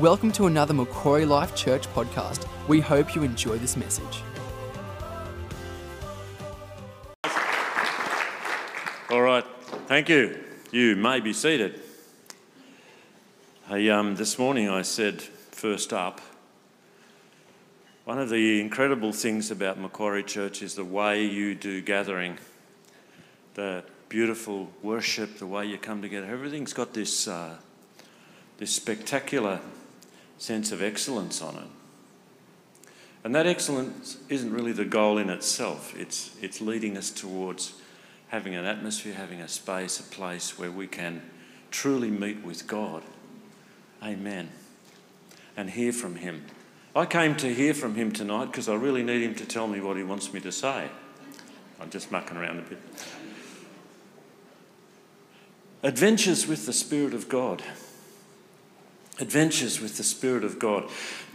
Welcome to another Macquarie Life Church podcast. We hope you enjoy this message. All right, thank you. You may be seated. Hey, um, this morning I said, first up, one of the incredible things about Macquarie Church is the way you do gathering, the beautiful worship, the way you come together. Everything's got this, uh, this spectacular sense of excellence on it. And that excellence isn't really the goal in itself, it's, it's leading us towards having an atmosphere, having a space, a place where we can truly meet with God. Amen. And hear from Him. I came to hear from Him tonight because I really need Him to tell me what He wants me to say. I'm just mucking around a bit. Adventures with the Spirit of God adventures with the Spirit of God.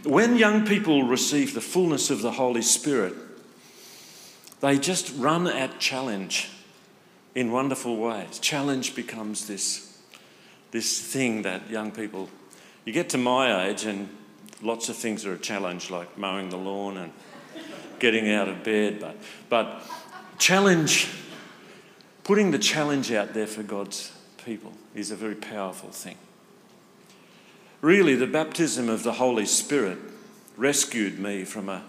When young people receive the fullness of the Holy Spirit, they just run at challenge in wonderful ways. Challenge becomes this, this thing that young people, you get to my age and lots of things are a challenge, like mowing the lawn and getting out of bed. But, but challenge, putting the challenge out there for God's people is a very powerful thing. Really, the baptism of the Holy Spirit rescued me from, a,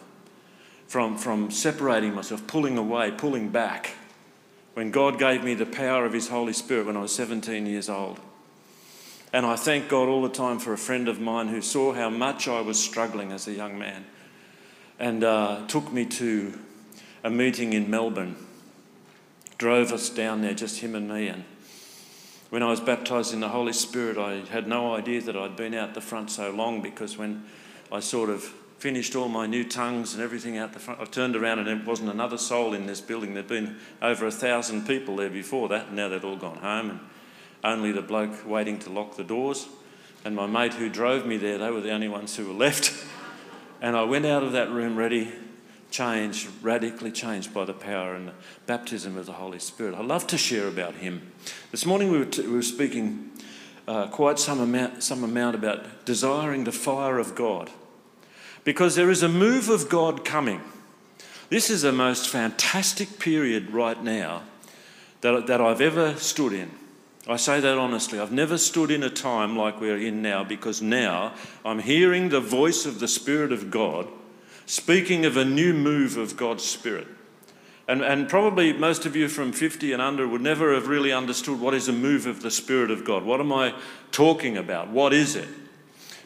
from, from separating myself, pulling away, pulling back. When God gave me the power of His Holy Spirit when I was 17 years old. And I thank God all the time for a friend of mine who saw how much I was struggling as a young man and uh, took me to a meeting in Melbourne. Drove us down there, just him and me, and when I was baptized in the Holy Spirit, I had no idea that I'd been out the front so long because when I sort of finished all my new tongues and everything out the front, I turned around and there wasn't another soul in this building. There'd been over a thousand people there before that, and now they'd all gone home, and only the bloke waiting to lock the doors. And my mate who drove me there, they were the only ones who were left. And I went out of that room ready changed, radically changed by the power and the baptism of the Holy Spirit. I love to share about Him. This morning we were, t- we were speaking uh, quite some amount, some amount about desiring the fire of God because there is a move of God coming. This is the most fantastic period right now that, that I've ever stood in. I say that honestly. I've never stood in a time like we're in now because now I'm hearing the voice of the Spirit of God speaking of a new move of God's Spirit. And, and probably most of you from 50 and under would never have really understood what is a move of the Spirit of God. What am I talking about? What is it?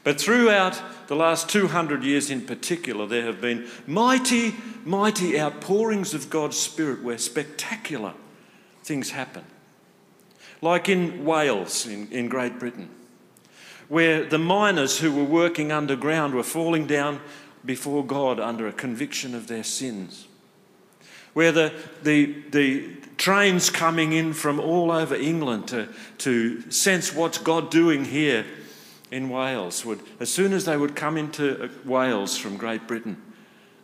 But throughout the last 200 years in particular, there have been mighty, mighty outpourings of God's Spirit where spectacular things happen. Like in Wales, in, in Great Britain, where the miners who were working underground were falling down before God under a conviction of their sins. Where the, the, the trains coming in from all over England to, to sense what's God doing here in Wales would, as soon as they would come into uh, Wales from Great Britain,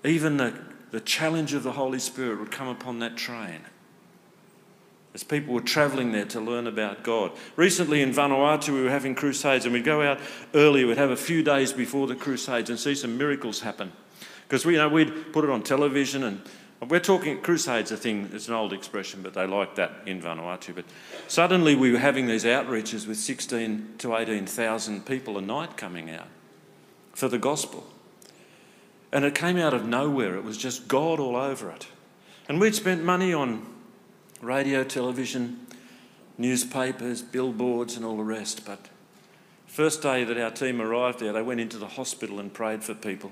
even the, the challenge of the Holy Spirit would come upon that train as people were travelling there to learn about God. Recently in Vanuatu, we were having crusades, and we'd go out early, we'd have a few days before the crusades and see some miracles happen. Because we, you know, we'd put it on television, and we're talking crusades a thing, it's an old expression, but they like that in Vanuatu. But suddenly we were having these outreaches with 16 to 18,000 people a night coming out for the gospel. And it came out of nowhere, it was just God all over it. And we'd spent money on radio, television, newspapers, billboards, and all the rest. But first day that our team arrived there, they went into the hospital and prayed for people.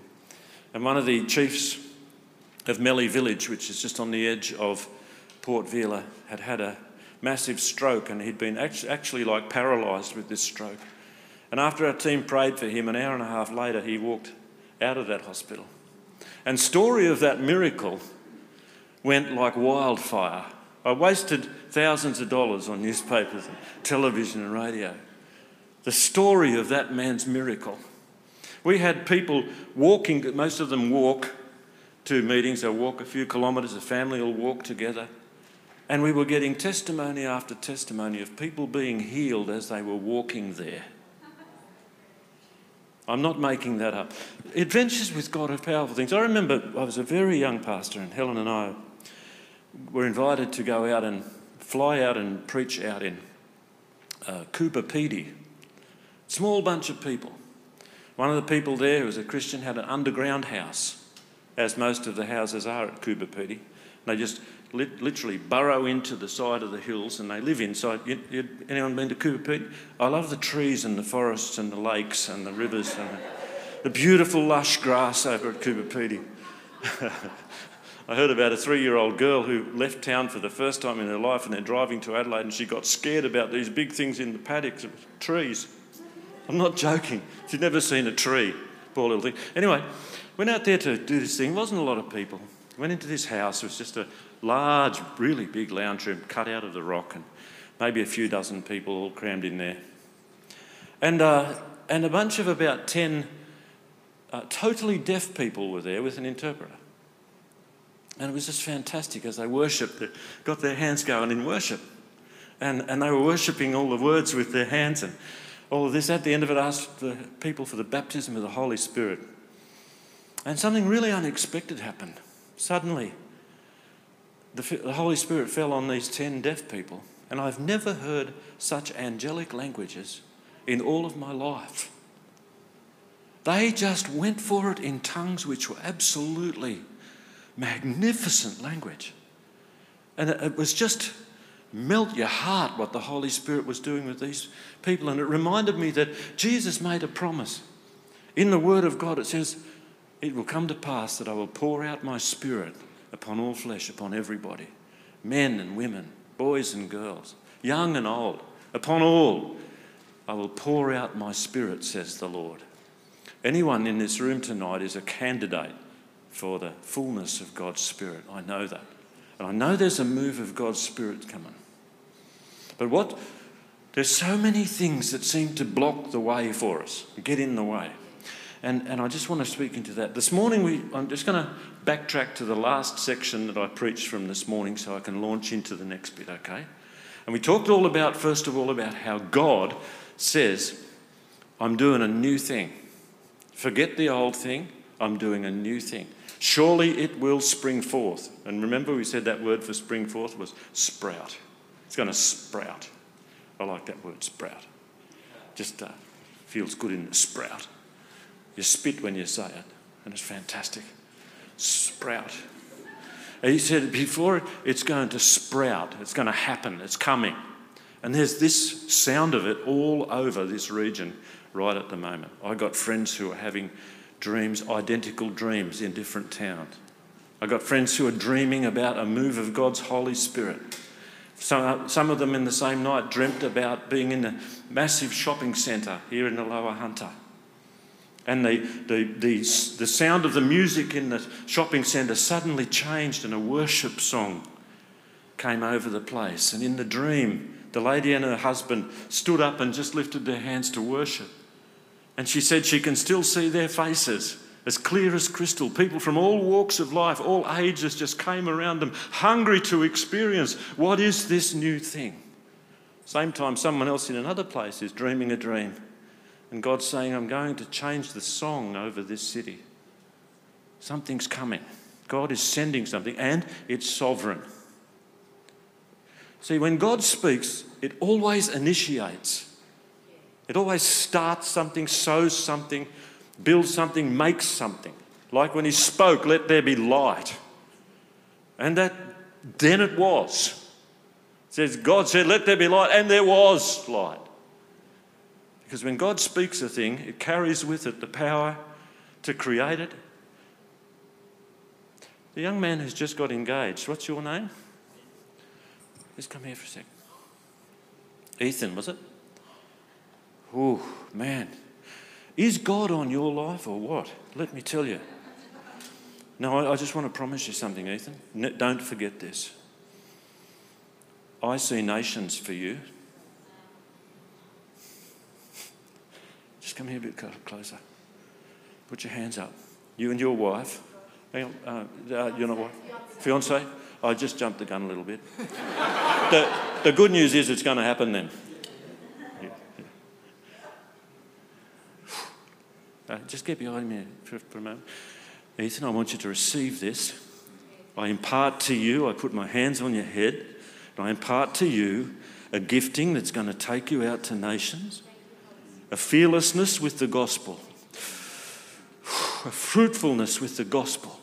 And one of the chiefs of Mele Village, which is just on the edge of Port Vila, had had a massive stroke and he'd been actually like paralysed with this stroke. And after our team prayed for him, an hour and a half later, he walked out of that hospital. And story of that miracle went like wildfire I wasted thousands of dollars on newspapers and television and radio. The story of that man's miracle. We had people walking, most of them walk to meetings, they'll walk a few kilometres, a family will walk together. And we were getting testimony after testimony of people being healed as they were walking there. I'm not making that up. Adventures with God are powerful things. I remember I was a very young pastor, and Helen and I were invited to go out and fly out and preach out in uh, Coober Pedy. Small bunch of people. One of the people there, who was a Christian, had an underground house, as most of the houses are at Coober Pedy. They just lit, literally burrow into the side of the hills and they live inside. You, you, anyone been to Coober Pedy? I love the trees and the forests and the lakes and the rivers and the, the beautiful lush grass over at Coober Pedy. I heard about a three year old girl who left town for the first time in her life and they're driving to Adelaide and she got scared about these big things in the paddocks, trees. I'm not joking. She'd never seen a tree, poor little thing. Anyway, went out there to do this thing. Wasn't a lot of people. Went into this house. It was just a large, really big lounge room cut out of the rock and maybe a few dozen people all crammed in there. And, uh, and a bunch of about 10 uh, totally deaf people were there with an interpreter. And it was just fantastic as they worshipped, they got their hands going in worship. And, and they were worshipping all the words with their hands and all of this. At the end of it, asked the people for the baptism of the Holy Spirit. And something really unexpected happened. Suddenly, the, the Holy Spirit fell on these 10 deaf people, and I've never heard such angelic languages in all of my life. They just went for it in tongues which were absolutely magnificent language. And it was just melt your heart what the Holy Spirit was doing with these people. And it reminded me that Jesus made a promise. In the Word of God, it says, It will come to pass that I will pour out my Spirit upon all flesh, upon everybody men and women, boys and girls, young and old, upon all. I will pour out my Spirit, says the Lord. Anyone in this room tonight is a candidate for the fullness of God's Spirit. I know that. And I know there's a move of God's Spirit coming. But what? There's so many things that seem to block the way for us, get in the way. And, and I just want to speak into that. This morning, we, I'm just going to backtrack to the last section that I preached from this morning so I can launch into the next bit, okay? And we talked all about, first of all, about how God says, I'm doing a new thing. Forget the old thing, I'm doing a new thing. Surely it will spring forth. And remember, we said that word for spring forth was sprout. It's going to sprout. I like that word, sprout. Just uh, feels good in the sprout. You spit when you say it, and it's fantastic. Sprout. And he said, before it's going to sprout, it's going to happen, it's coming. And there's this sound of it all over this region right at the moment. I got friends who are having dreams, identical dreams in different towns. I've got friends who are dreaming about a move of God's Holy Spirit. Some, uh, some of them in the same night dreamt about being in a massive shopping centre here in the Lower Hunter. And the, the, the, the sound of the music in the shopping centre suddenly changed, and a worship song came over the place. And in the dream, the lady and her husband stood up and just lifted their hands to worship. And she said she can still see their faces as clear as crystal. People from all walks of life, all ages just came around them, hungry to experience what is this new thing. Same time, someone else in another place is dreaming a dream. And God's saying, I'm going to change the song over this city. Something's coming. God is sending something, and it's sovereign. See, when God speaks, it always initiates it always starts something, sows something, builds something, makes something. Like when he spoke, let there be light. And that then it was. It says God said, Let there be light, and there was light. Because when God speaks a thing, it carries with it the power to create it. The young man who's just got engaged, what's your name? Just come here for a sec. Ethan, was it? Oh, man. Is God on your life or what? Let me tell you. No, I just want to promise you something, Ethan. Don't forget this. I see nations for you. Just come here a bit closer. Put your hands up. You and your wife. Uh, uh, you're not wife? Fiance? I just jumped the gun a little bit. the, the good news is it's going to happen then. Uh, just get behind me for, for a moment. Ethan, I want you to receive this. I impart to you, I put my hands on your head, and I impart to you a gifting that's going to take you out to nations, a fearlessness with the gospel, a fruitfulness with the gospel,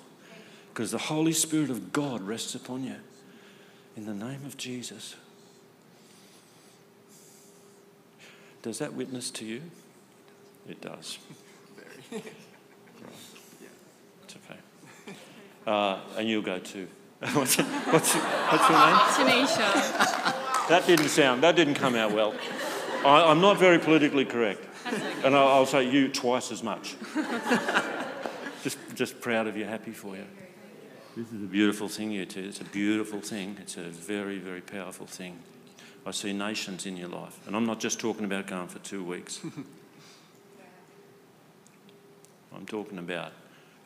because the Holy Spirit of God rests upon you. In the name of Jesus. Does that witness to you? It does. Right. It's okay. Uh, and you'll go too. what's, what's, what's your name? Tanisha. That didn't sound, that didn't come out well. I, I'm not very politically correct. And I'll, I'll say you twice as much. just, just proud of you, happy for you. This is a beautiful thing, you two. It's a beautiful thing. It's a very, very powerful thing. I see nations in your life. And I'm not just talking about going for two weeks. I'm talking about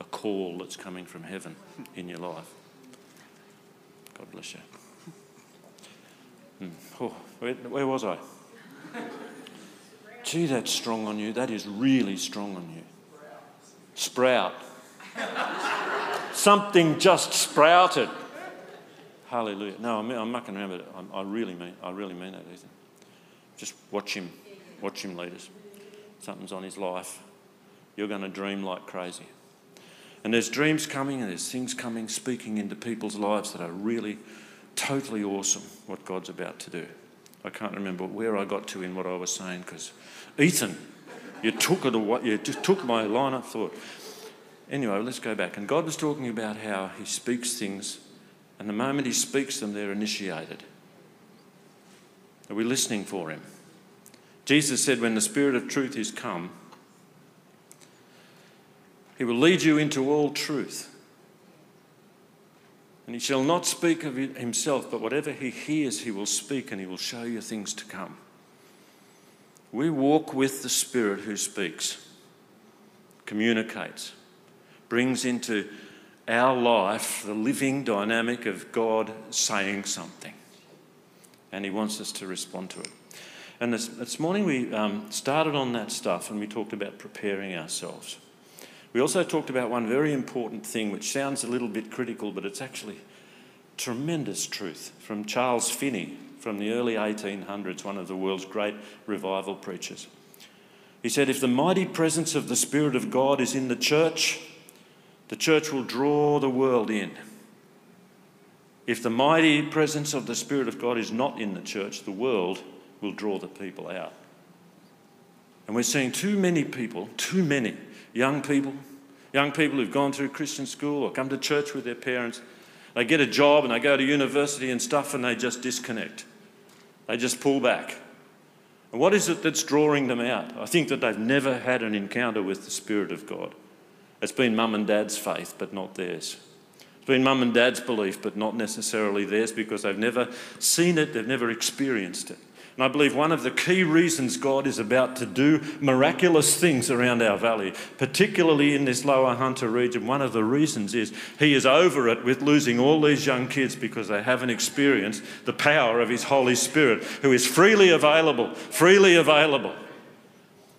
a call that's coming from heaven in your life. God bless you. Hmm. Oh, where, where was I? Gee, that's strong on you. That is really strong on you. Sprout. Something just sprouted. Hallelujah. No, I'm, I'm mucking around, but I, I really mean, I really mean that, Ethan. Just watch him, watch him lead us. Something's on his life. You're going to dream like crazy. And there's dreams coming and there's things coming, speaking into people's lives that are really totally awesome what God's about to do. I can't remember where I got to in what I was saying because Ethan, you took it away, you just took my line of thought. Anyway, let's go back. And God was talking about how He speaks things, and the moment He speaks them, they're initiated. Are we listening for Him? Jesus said, When the Spirit of truth is come, He will lead you into all truth. And he shall not speak of himself, but whatever he hears, he will speak, and he will show you things to come. We walk with the Spirit who speaks, communicates, brings into our life the living dynamic of God saying something. And he wants us to respond to it. And this, this morning we um, started on that stuff and we talked about preparing ourselves. We also talked about one very important thing, which sounds a little bit critical, but it's actually tremendous truth from Charles Finney from the early 1800s, one of the world's great revival preachers. He said, If the mighty presence of the Spirit of God is in the church, the church will draw the world in. If the mighty presence of the Spirit of God is not in the church, the world will draw the people out. And we're seeing too many people, too many young people, young people who've gone through Christian school or come to church with their parents. They get a job and they go to university and stuff and they just disconnect. They just pull back. And what is it that's drawing them out? I think that they've never had an encounter with the Spirit of God. It's been mum and dad's faith, but not theirs. It's been mum and dad's belief, but not necessarily theirs because they've never seen it, they've never experienced it. And I believe one of the key reasons God is about to do miraculous things around our valley, particularly in this lower Hunter region, one of the reasons is He is over it with losing all these young kids because they haven't experienced the power of His Holy Spirit, who is freely available, freely available.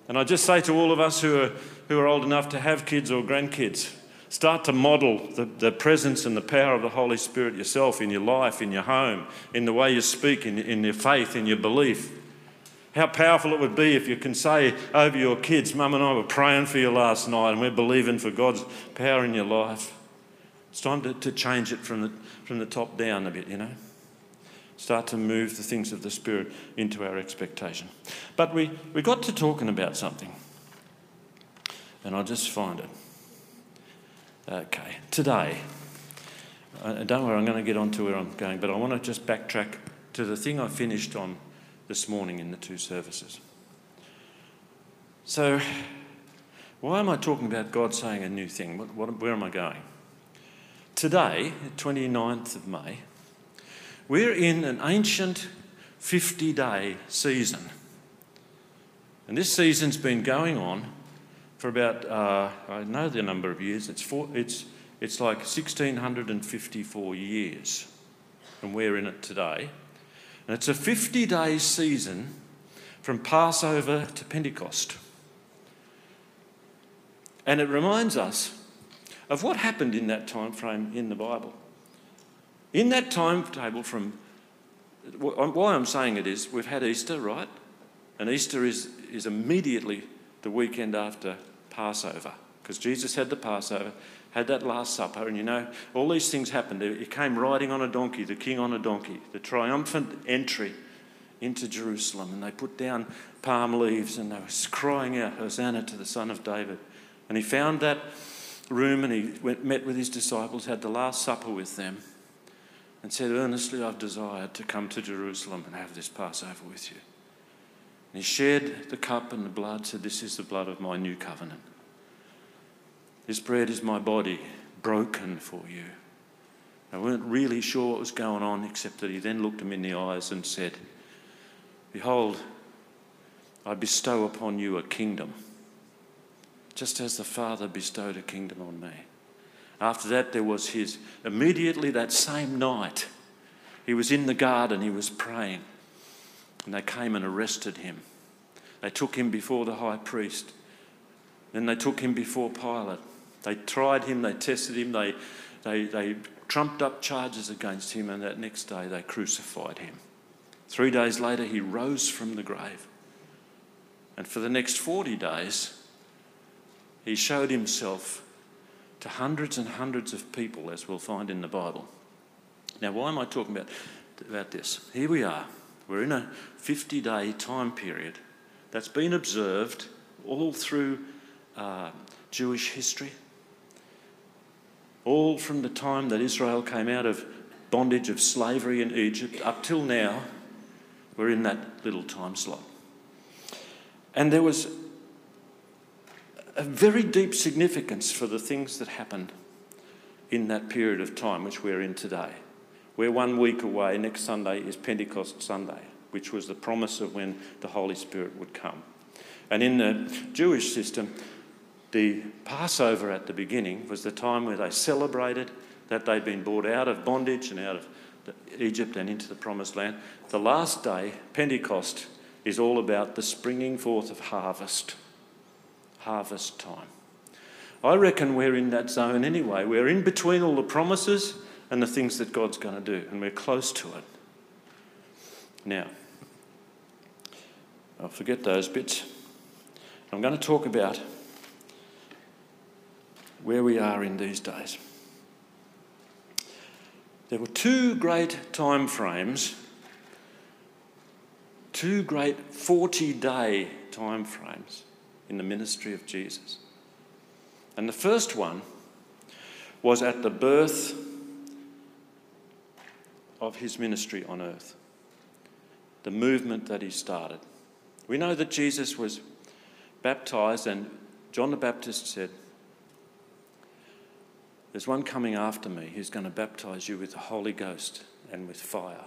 And I just say to all of us who are, who are old enough to have kids or grandkids, Start to model the, the presence and the power of the Holy Spirit yourself in your life, in your home, in the way you speak, in, in your faith, in your belief. How powerful it would be if you can say over your kids, Mum and I were praying for you last night and we're believing for God's power in your life. It's time to, to change it from the, from the top down a bit, you know. Start to move the things of the Spirit into our expectation. But we, we got to talking about something, and I'll just find it. Okay, today, uh, don't worry, I'm going to get on to where I'm going, but I want to just backtrack to the thing I finished on this morning in the two services. So, why am I talking about God saying a new thing? What, what, where am I going? Today, 29th of May, we're in an ancient 50 day season. And this season's been going on for about, uh, I know the number of years, it's, four, it's, it's like 1654 years, and we're in it today. And it's a 50 day season from Passover to Pentecost. And it reminds us of what happened in that time frame in the Bible. In that timetable from why I'm saying it is we've had Easter, right? And Easter is, is immediately the weekend after Passover because Jesus had the Passover, had that Last Supper, and you know, all these things happened. He came riding on a donkey, the king on a donkey, the triumphant entry into Jerusalem, and they put down palm leaves and they were crying out, Hosanna to the Son of David. And he found that room and he went, met with his disciples, had the Last Supper with them, and said, Earnestly, I've desired to come to Jerusalem and have this Passover with you. And he shared the cup and the blood, said, This is the blood of my new covenant. This bread is my body broken for you. I weren't really sure what was going on, except that he then looked him in the eyes and said, Behold, I bestow upon you a kingdom, just as the Father bestowed a kingdom on me. After that, there was his, immediately that same night, he was in the garden, he was praying, and they came and arrested him. They took him before the high priest. Then they took him before Pilate. They tried him, they tested him, they, they, they trumped up charges against him, and that next day they crucified him. Three days later, he rose from the grave. And for the next 40 days, he showed himself to hundreds and hundreds of people, as we'll find in the Bible. Now, why am I talking about, about this? Here we are. We're in a 50 day time period that's been observed all through uh, Jewish history all from the time that Israel came out of bondage of slavery in Egypt up till now, we're in that little time slot. And there was a very deep significance for the things that happened in that period of time, which we're in today. We're one week away. Next Sunday is Pentecost Sunday, which was the promise of when the Holy Spirit would come. And in the Jewish system, the Passover at the beginning was the time where they celebrated that they'd been brought out of bondage and out of Egypt and into the promised land. The last day, Pentecost, is all about the springing forth of harvest, harvest time. I reckon we're in that zone anyway. We're in between all the promises and the things that God's going to do, and we're close to it. Now, I'll forget those bits. I'm going to talk about where we are in these days. There were two great time frames, two great 40 day time frames in the ministry of Jesus. And the first one was at the birth of his ministry on earth, the movement that he started. We know that Jesus was baptized, and John the Baptist said, there's one coming after me who's going to baptize you with the Holy Ghost and with fire.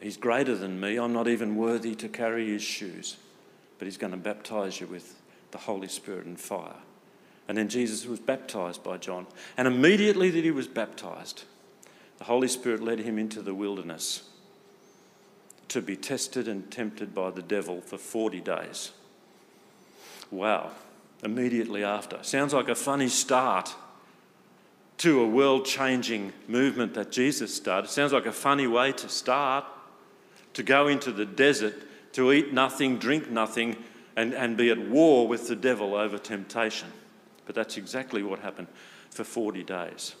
He's greater than me. I'm not even worthy to carry his shoes, but he's going to baptize you with the Holy Spirit and fire. And then Jesus was baptized by John. And immediately that he was baptized, the Holy Spirit led him into the wilderness to be tested and tempted by the devil for 40 days. Wow immediately after. Sounds like a funny start to a world changing movement that Jesus started. Sounds like a funny way to start to go into the desert to eat nothing, drink nothing, and, and be at war with the devil over temptation. But that's exactly what happened for 40 days.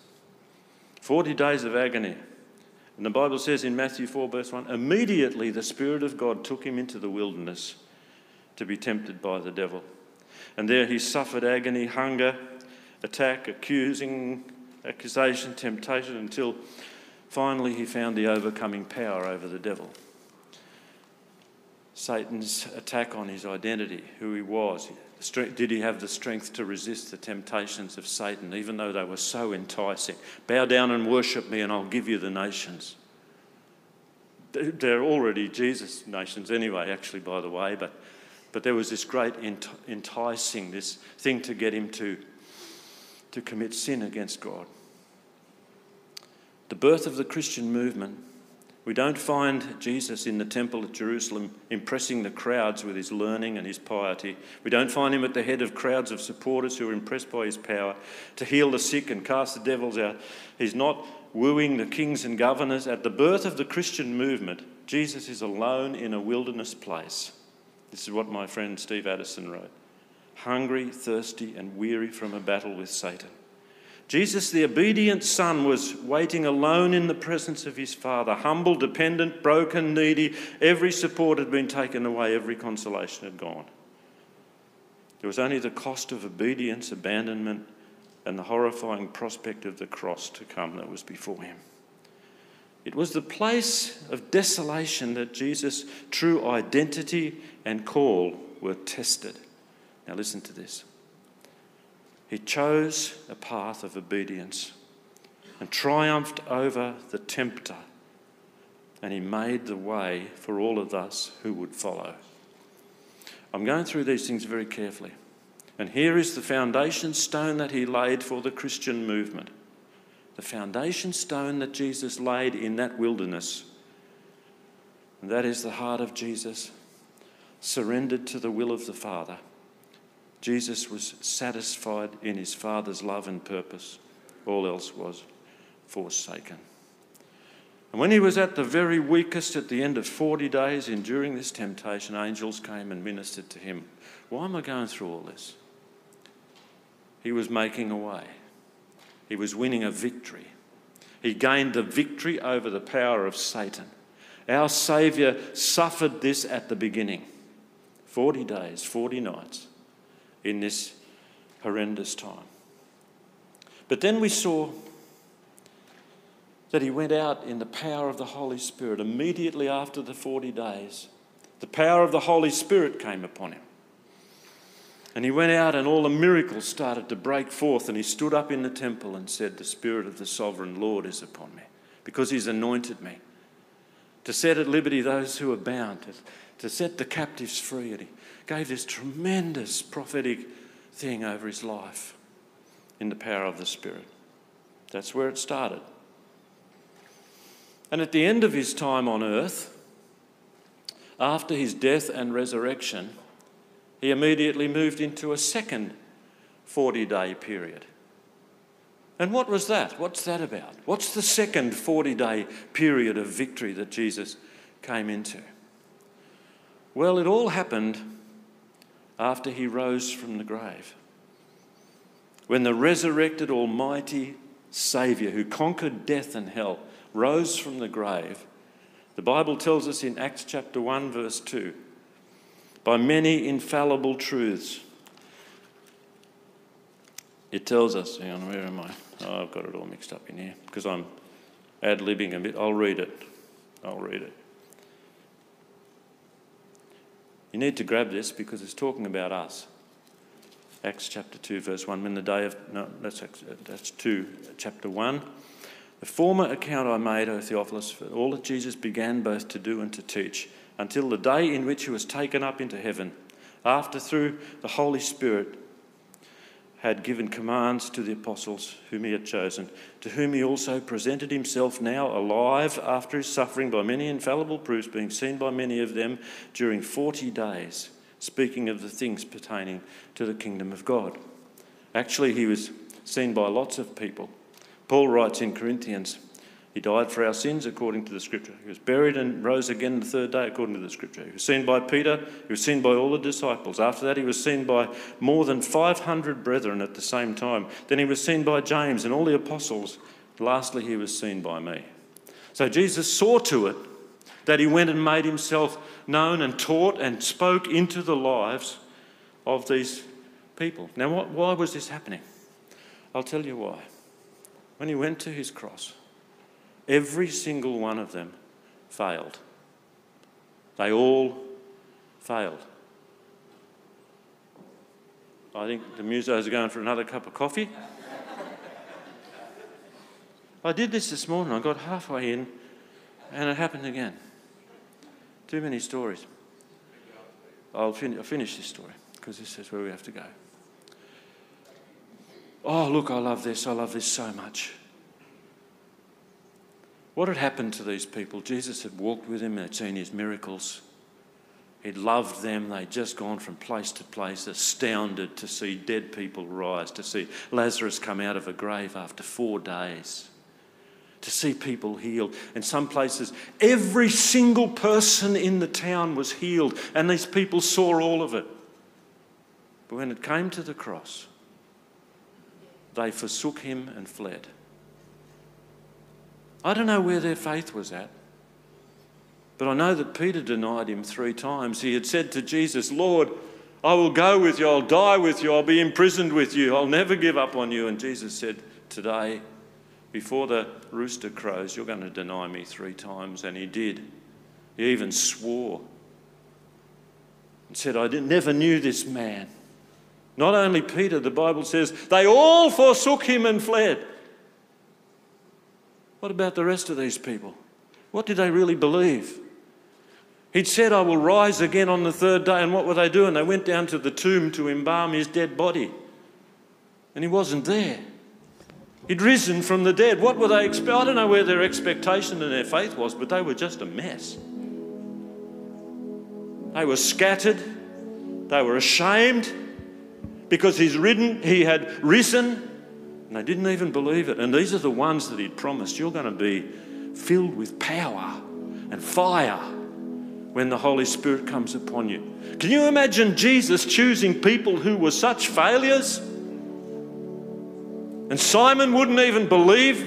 40 days of agony. And the Bible says in Matthew 4, verse 1 immediately the Spirit of God took him into the wilderness to be tempted by the devil. And there he suffered agony, hunger, attack, accusing, accusation, temptation, until finally he found the overcoming power over the devil. Satan's attack on his identity, who he was. Did he have the strength to resist the temptations of Satan, even though they were so enticing? Bow down and worship me, and I'll give you the nations. They're already Jesus' nations anyway, actually, by the way, but but there was this great enticing, this thing to get him to, to commit sin against God. The birth of the Christian movement We don't find Jesus in the temple at Jerusalem impressing the crowds with his learning and his piety. We don't find him at the head of crowds of supporters who are impressed by his power to heal the sick and cast the devils out. He's not wooing the kings and governors. At the birth of the Christian movement, Jesus is alone in a wilderness place. This is what my friend Steve Addison wrote hungry, thirsty, and weary from a battle with Satan. Jesus, the obedient Son, was waiting alone in the presence of his Father, humble, dependent, broken, needy. Every support had been taken away, every consolation had gone. There was only the cost of obedience, abandonment, and the horrifying prospect of the cross to come that was before him. It was the place of desolation that Jesus' true identity and call were tested. Now, listen to this. He chose a path of obedience and triumphed over the tempter, and he made the way for all of us who would follow. I'm going through these things very carefully. And here is the foundation stone that he laid for the Christian movement. The foundation stone that Jesus laid in that wilderness. And that is the heart of Jesus, surrendered to the will of the Father. Jesus was satisfied in his Father's love and purpose. All else was forsaken. And when he was at the very weakest, at the end of 40 days, enduring this temptation, angels came and ministered to him. Why am I going through all this? He was making a way, he was winning a victory. He gained the victory over the power of Satan. Our Saviour suffered this at the beginning 40 days, 40 nights in this horrendous time. But then we saw that he went out in the power of the Holy Spirit immediately after the 40 days. The power of the Holy Spirit came upon him. And he went out, and all the miracles started to break forth. And he stood up in the temple and said, The Spirit of the sovereign Lord is upon me, because he's anointed me to set at liberty those who are bound, to, to set the captives free. And he gave this tremendous prophetic thing over his life in the power of the Spirit. That's where it started. And at the end of his time on earth, after his death and resurrection, he immediately moved into a second 40 day period. And what was that? What's that about? What's the second 40 day period of victory that Jesus came into? Well, it all happened after he rose from the grave. When the resurrected Almighty Saviour, who conquered death and hell, rose from the grave, the Bible tells us in Acts chapter 1, verse 2, by many infallible truths. It tells us, hang on, where am I? Oh, I've got it all mixed up in here because I'm ad libbing a bit. I'll read it. I'll read it. You need to grab this because it's talking about us. Acts chapter 2, verse 1. When the day of, no, that's, that's 2, chapter 1. The former account I made, O Theophilus, for all that Jesus began both to do and to teach, until the day in which he was taken up into heaven, after through the Holy Spirit had given commands to the apostles whom he had chosen, to whom he also presented himself now alive after his suffering by many infallible proofs, being seen by many of them during 40 days, speaking of the things pertaining to the kingdom of God. Actually, he was seen by lots of people. Paul writes in Corinthians, he died for our sins according to the scripture. He was buried and rose again the third day according to the scripture. He was seen by Peter. He was seen by all the disciples. After that, he was seen by more than 500 brethren at the same time. Then he was seen by James and all the apostles. Lastly, he was seen by me. So Jesus saw to it that he went and made himself known and taught and spoke into the lives of these people. Now, why was this happening? I'll tell you why. When he went to his cross, Every single one of them failed. They all failed. I think the musos are going for another cup of coffee. I did this this morning. I got halfway in and it happened again. Too many stories. I'll, fin- I'll finish this story because this is where we have to go. Oh, look, I love this. I love this so much. What had happened to these people? Jesus had walked with them, they'd seen his miracles. He'd loved them. They'd just gone from place to place, astounded to see dead people rise, to see Lazarus come out of a grave after four days, to see people healed. In some places, every single person in the town was healed, and these people saw all of it. But when it came to the cross, they forsook him and fled. I don't know where their faith was at. But I know that Peter denied him three times. He had said to Jesus, Lord, I will go with you, I'll die with you, I'll be imprisoned with you, I'll never give up on you. And Jesus said, Today, before the rooster crows, you're going to deny me three times. And he did. He even swore and said, I never knew this man. Not only Peter, the Bible says, they all forsook him and fled. What about the rest of these people? What did they really believe? He'd said, I will rise again on the third day. And what were they doing? They went down to the tomb to embalm his dead body. And he wasn't there. He'd risen from the dead. What were they expecting? I don't know where their expectation and their faith was, but they were just a mess. They were scattered. They were ashamed because he's ridden, he had risen, and they didn't even believe it. And these are the ones that he'd promised you're going to be filled with power and fire when the Holy Spirit comes upon you. Can you imagine Jesus choosing people who were such failures? And Simon wouldn't even believe.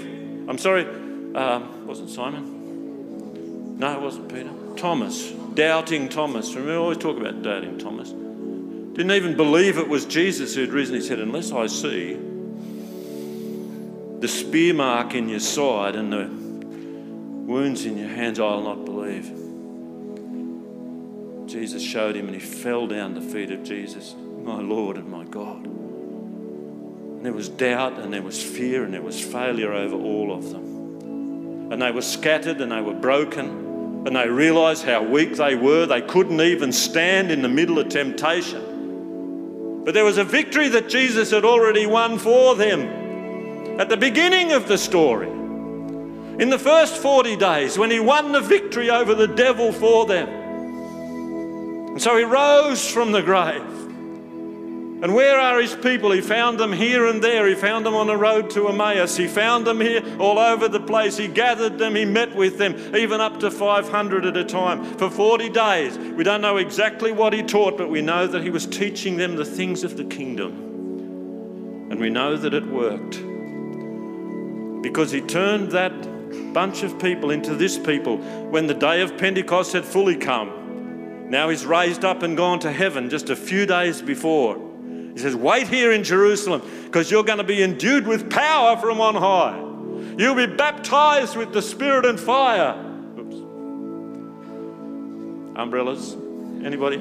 I'm sorry, um, wasn't Simon? No, it wasn't Peter. Thomas, doubting Thomas. Remember, we always talk about doubting Thomas. Didn't even believe it was Jesus who had risen. He said, Unless I see the spear mark in your side and the wounds in your hands, I'll not believe. Jesus showed him and he fell down the feet of Jesus, my Lord and my God. And there was doubt and there was fear and there was failure over all of them. And they were scattered and they were broken and they realized how weak they were. They couldn't even stand in the middle of temptation. But there was a victory that Jesus had already won for them at the beginning of the story. In the first 40 days, when he won the victory over the devil for them. And so he rose from the grave. And where are his people? He found them here and there. He found them on the road to Emmaus. He found them here all over the place. He gathered them. He met with them, even up to 500 at a time for 40 days. We don't know exactly what he taught, but we know that he was teaching them the things of the kingdom. And we know that it worked because he turned that bunch of people into this people when the day of Pentecost had fully come. Now he's raised up and gone to heaven just a few days before. He says, Wait here in Jerusalem because you're going to be endued with power from on high. You'll be baptized with the Spirit and fire. Oops. Umbrellas? Anybody?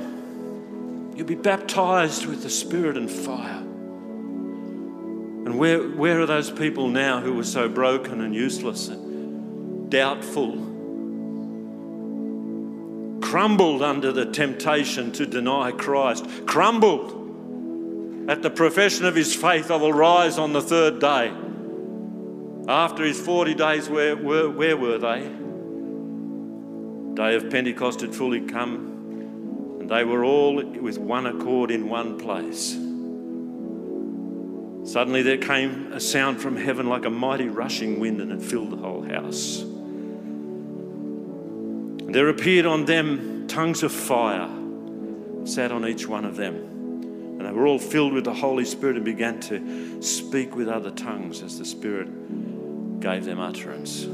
You'll be baptized with the Spirit and fire. And where, where are those people now who were so broken and useless and doubtful crumbled under the temptation to deny Christ, crumbled at the profession of his faith, I will rise on the third day. After his 40 days, where, where, where were they? Day of Pentecost had fully come, and they were all with one accord in one place. Suddenly there came a sound from heaven like a mighty rushing wind, and it filled the whole house. There appeared on them tongues of fire, sat on each one of them. And they were all filled with the Holy Spirit and began to speak with other tongues as the Spirit gave them utterance.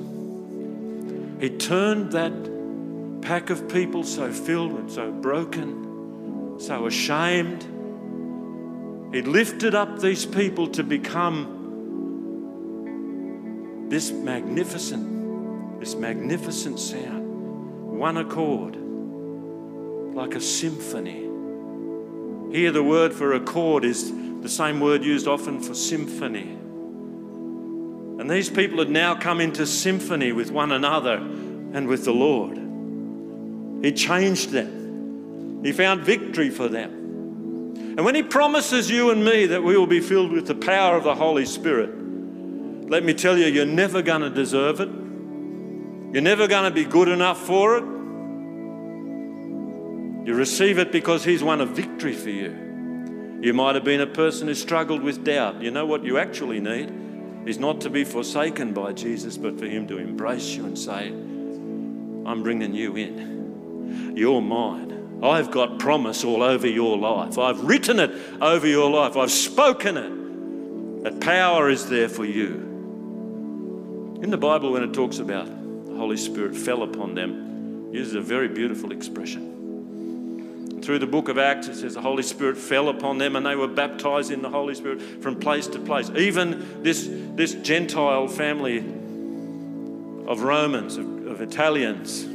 He turned that pack of people so filled and so broken, so ashamed. He lifted up these people to become this magnificent, this magnificent sound one accord, like a symphony. Here, the word for accord is the same word used often for symphony. And these people had now come into symphony with one another and with the Lord. He changed them, He found victory for them. And when He promises you and me that we will be filled with the power of the Holy Spirit, let me tell you, you're never going to deserve it. You're never going to be good enough for it. You receive it because He's won a victory for you. You might have been a person who struggled with doubt. You know what you actually need is not to be forsaken by Jesus, but for Him to embrace you and say, I'm bringing you in. You're mine. I've got promise all over your life. I've written it over your life. I've spoken it. That power is there for you. In the Bible, when it talks about the Holy Spirit fell upon them, uses a very beautiful expression. Through the book of Acts, it says the Holy Spirit fell upon them and they were baptized in the Holy Spirit from place to place. Even this, this Gentile family of Romans, of, of Italians,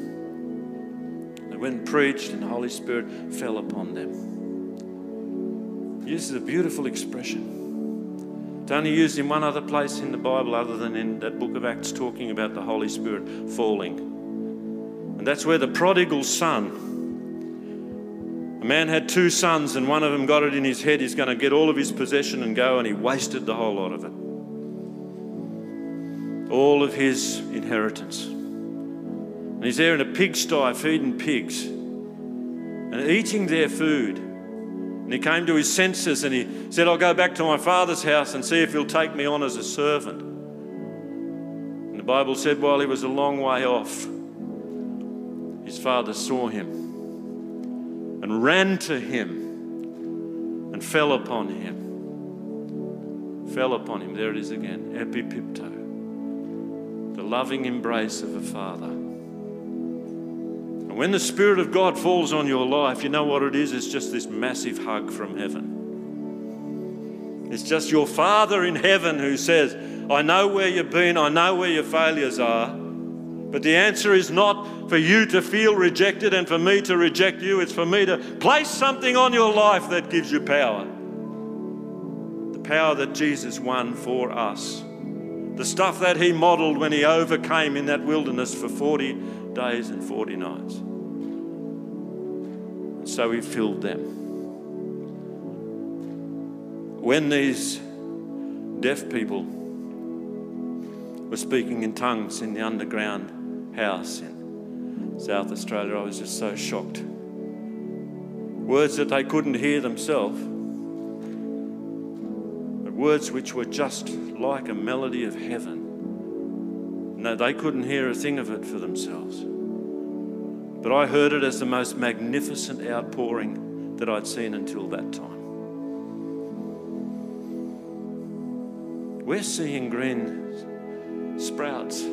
went preached and the Holy Spirit fell upon them. This is a beautiful expression. It's only used in one other place in the Bible other than in that book of Acts talking about the Holy Spirit falling. And that's where the prodigal son a man had two sons, and one of them got it in his head he's going to get all of his possession and go, and he wasted the whole lot of it. All of his inheritance. And he's there in a pigsty feeding pigs and eating their food. And he came to his senses and he said, I'll go back to my father's house and see if he'll take me on as a servant. And the Bible said, while he was a long way off, his father saw him and ran to him and fell upon him. Fell upon him. There it is again. Epipipto. The loving embrace of a father. When the Spirit of God falls on your life, you know what it is? It's just this massive hug from heaven. It's just your Father in heaven who says, I know where you've been, I know where your failures are. But the answer is not for you to feel rejected and for me to reject you. It's for me to place something on your life that gives you power. The power that Jesus won for us. The stuff that he modeled when he overcame in that wilderness for 40 days and 40 nights. And so he filled them. When these deaf people were speaking in tongues in the underground house in South Australia, I was just so shocked. Words that they couldn't hear themselves, but words which were just like a melody of heaven. No, they couldn't hear a thing of it for themselves. But I heard it as the most magnificent outpouring that I'd seen until that time. We're seeing green sprouts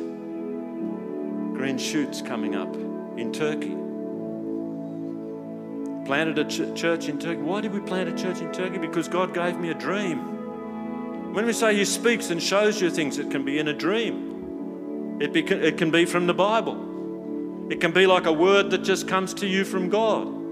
green shoots coming up in Turkey. Planted a ch- church in Turkey. Why did we plant a church in Turkey? Because God gave me a dream. When we say He speaks and shows you things, it can be in a dream, it, it can be from the Bible, it can be like a word that just comes to you from God.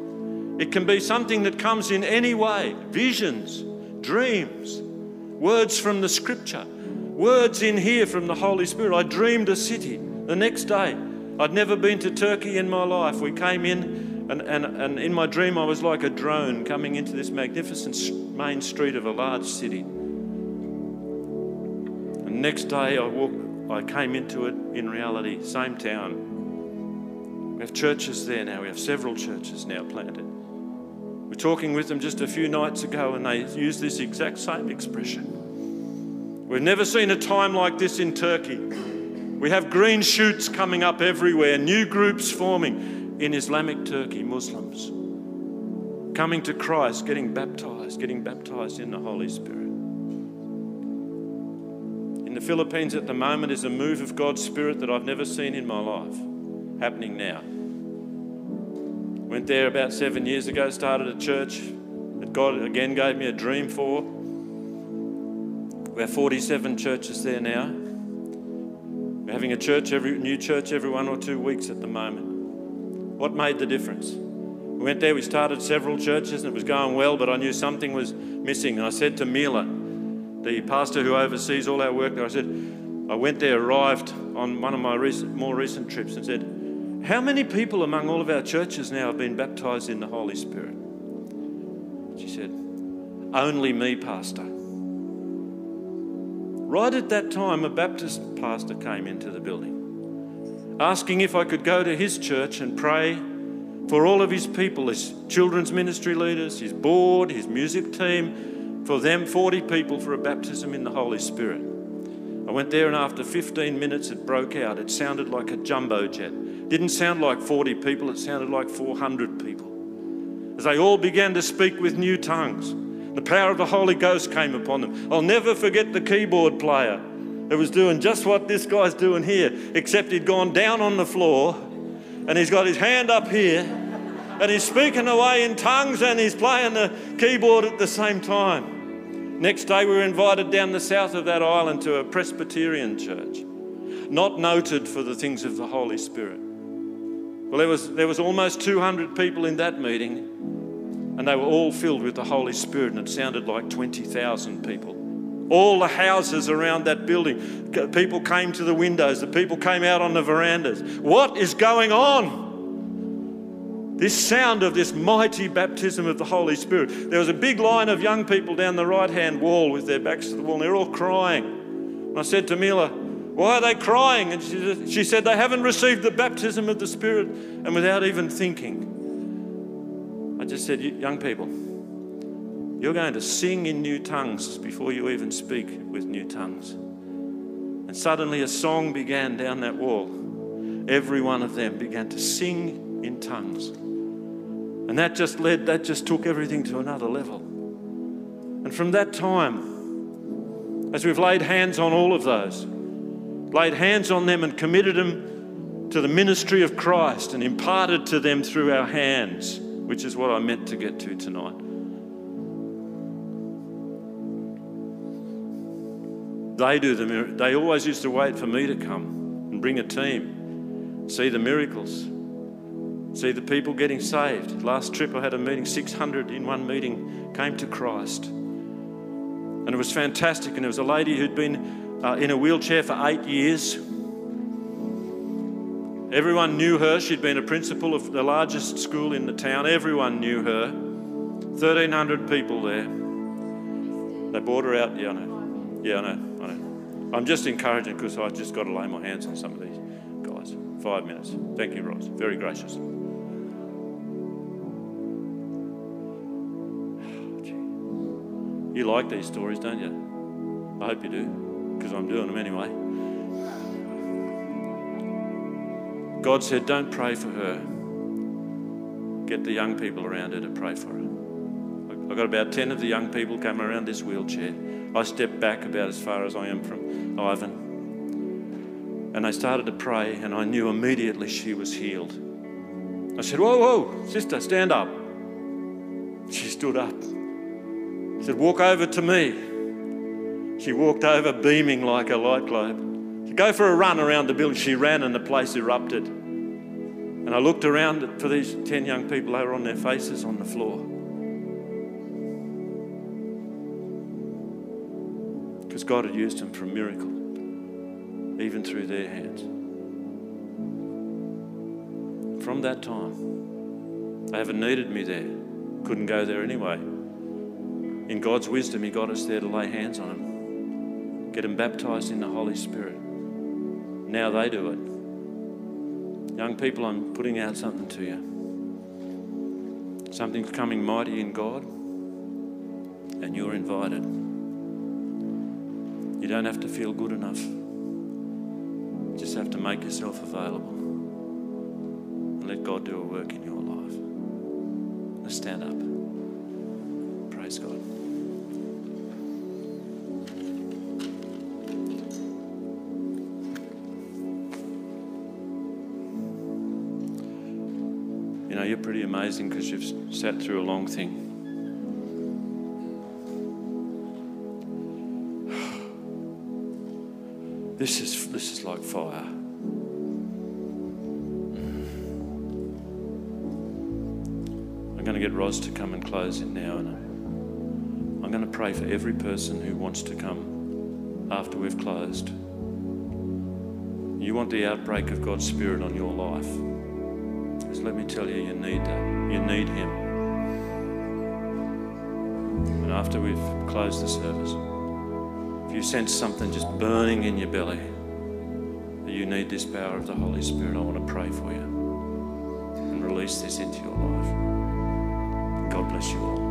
It can be something that comes in any way visions, dreams, words from the scripture, words in here from the Holy Spirit. I dreamed a city. The next day, I'd never been to Turkey in my life. We came in, and, and, and in my dream, I was like a drone coming into this magnificent main street of a large city. And next day, I walked, I came into it in reality, same town. We have churches there now. We have several churches now planted. We're talking with them just a few nights ago, and they use this exact same expression. We've never seen a time like this in Turkey. We have green shoots coming up everywhere, new groups forming in Islamic Turkey, Muslims coming to Christ, getting baptized, getting baptized in the Holy Spirit. In the Philippines at the moment is a move of God's Spirit that I've never seen in my life happening now. Went there about seven years ago, started a church that God again gave me a dream for. We have 47 churches there now. We're having a church every new church every one or two weeks at the moment. What made the difference? We went there, we started several churches and it was going well, but I knew something was missing. And I said to Mele, the pastor who oversees all our work there, I said, I went there, arrived on one of my recent, more recent trips and said, How many people among all of our churches now have been baptized in the Holy Spirit? She said, Only me, Pastor. Right at that time, a Baptist pastor came into the building. asking if I could go to his church and pray for all of his people, his children's ministry leaders, his board, his music team, for them 40 people for a baptism in the Holy Spirit. I went there and after 15 minutes it broke out. It sounded like a jumbo jet. Didn't sound like 40 people, it sounded like 400 people. As they all began to speak with new tongues, the power of the Holy Ghost came upon them. I'll never forget the keyboard player who was doing just what this guy's doing here, except he'd gone down on the floor and he's got his hand up here and he's speaking away in tongues and he's playing the keyboard at the same time. Next day, we were invited down the south of that island to a Presbyterian church, not noted for the things of the Holy Spirit. Well, there was, there was almost 200 people in that meeting, and they were all filled with the Holy Spirit, and it sounded like 20,000 people. All the houses around that building, people came to the windows, the people came out on the verandas. What is going on? This sound of this mighty baptism of the Holy Spirit. There was a big line of young people down the right hand wall with their backs to the wall, and they're all crying. And I said to Mele, Why are they crying? And she, she said, They haven't received the baptism of the Spirit. And without even thinking, I just said, Young people, you're going to sing in new tongues before you even speak with new tongues. And suddenly a song began down that wall. Every one of them began to sing in tongues. And that just led, that just took everything to another level. And from that time, as we've laid hands on all of those, laid hands on them and committed them to the ministry of Christ and imparted to them through our hands, which is what I meant to get to tonight. They do the They always used to wait for me to come and bring a team, see the miracles, See the people getting saved. Last trip I had a meeting, 600 in one meeting came to Christ. And it was fantastic. And there was a lady who'd been uh, in a wheelchair for eight years. Everyone knew her. She'd been a principal of the largest school in the town. Everyone knew her. 1,300 people there. They brought her out. Yeah, I know. Yeah, I know. I know. I'm just encouraging because I just got to lay my hands on some of these guys. Five minutes. Thank you, Ross. Very gracious. You like these stories, don't you? I hope you do, because I'm doing them anyway. God said, Don't pray for her. Get the young people around her to pray for her. I got about 10 of the young people come around this wheelchair. I stepped back about as far as I am from Ivan. And they started to pray, and I knew immediately she was healed. I said, Whoa, whoa, sister, stand up. She stood up. He said, Walk over to me. She walked over, beaming like a light globe. To go for a run around the building. She ran and the place erupted. And I looked around for these 10 young people, they were on their faces on the floor. Because God had used them for a miracle, even through their hands. From that time, they haven't needed me there. Couldn't go there anyway in God's wisdom, He got us there to lay hands on them, get them baptized in the Holy Spirit. Now they do it. Young people, I'm putting out something to you. Something's coming mighty in God, and you're invited. You don't have to feel good enough, you just have to make yourself available and let God do a work in your life. Let's stand up. God. you're pretty amazing because you've sat through a long thing. This is, this is like fire. I'm going to get Roz to come and close it now, pray for every person who wants to come after we've closed. You want the outbreak of God's Spirit on your life Just let me tell you, you need that. You need Him. And after we've closed the service, if you sense something just burning in your belly, that you need this power of the Holy Spirit, I want to pray for you and release this into your life. God bless you all.